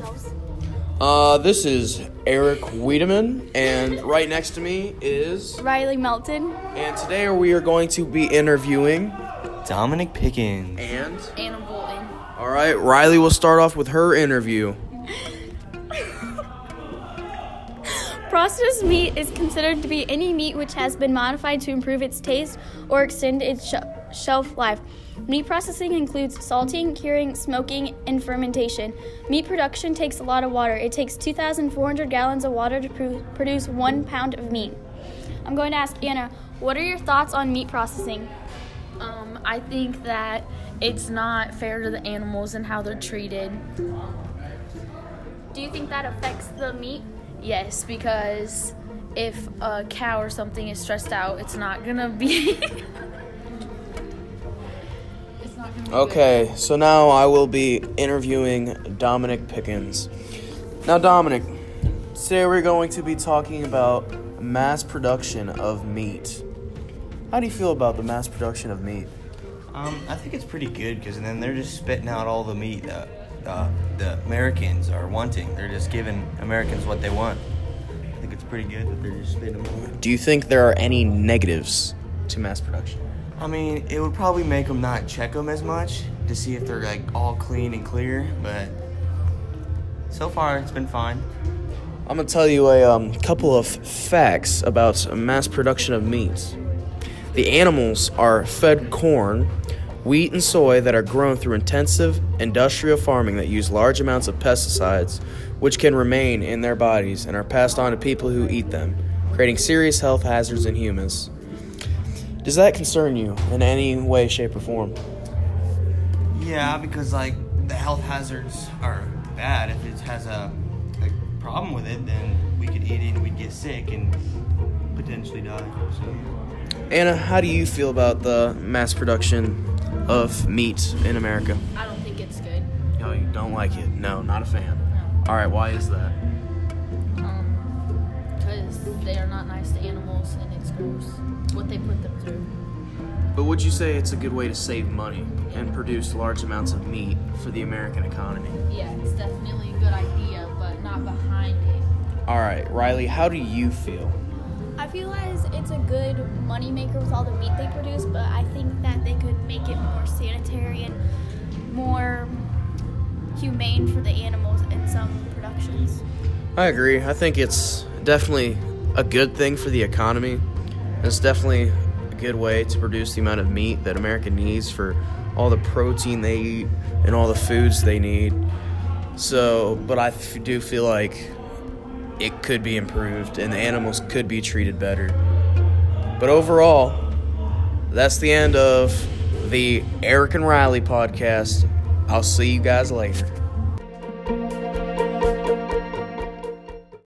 yourselves. Uh, this is Eric Wiedemann, and right next to me is. Riley Melton. And today we are going to be interviewing. Dominic Pickens. And. Anna Bolton. All right, Riley will start off with her interview. Processed meat is considered to be any meat which has been modified to improve its taste or extend its sh- shelf life. Meat processing includes salting, curing, smoking, and fermentation. Meat production takes a lot of water. It takes 2,400 gallons of water to pr- produce one pound of meat. I'm going to ask Anna, what are your thoughts on meat processing? Um, I think that it's not fair to the animals and how they're treated. Do you think that affects the meat? Yes, because if a cow or something is stressed out, it's not gonna be. Okay, so now I will be interviewing Dominic Pickens. Now, Dominic, today we're going to be talking about mass production of meat. How do you feel about the mass production of meat? Um, I think it's pretty good because then they're just spitting out all the meat that uh, the Americans are wanting. They're just giving Americans what they want. I think it's pretty good that they're just spitting them out. Do you think there are any negatives to mass production? I mean, it would probably make them not check them as much to see if they're like all clean and clear, but so far it's been fine. I'm gonna tell you a um, couple of facts about mass production of meats. The animals are fed corn, wheat, and soy that are grown through intensive industrial farming that use large amounts of pesticides, which can remain in their bodies and are passed on to people who eat them, creating serious health hazards in humans. Does that concern you in any way, shape, or form? Yeah, because like the health hazards are bad. If it has a, a problem with it, then we could eat it and we'd get sick and potentially die. So. Anna, how do you feel about the mass production of meat in America? I don't think it's good. No, you don't like it. No, not a fan. All right, why is that? Because they are not nice to animals and it's gross what they put them through. But would you say it's a good way to save money and produce large amounts of meat for the American economy? Yeah, it's definitely a good idea, but not behind it. All right, Riley, how do you feel? I feel as it's a good moneymaker with all the meat they produce, but I think that they could make it more sanitary and more humane for the animals in some productions. I agree. I think it's definitely a good thing for the economy. It's definitely a good way to produce the amount of meat that America needs for all the protein they eat and all the foods they need. So, but I do feel like it could be improved and the animals could be treated better. But overall, that's the end of the Eric and Riley podcast. I'll see you guys later.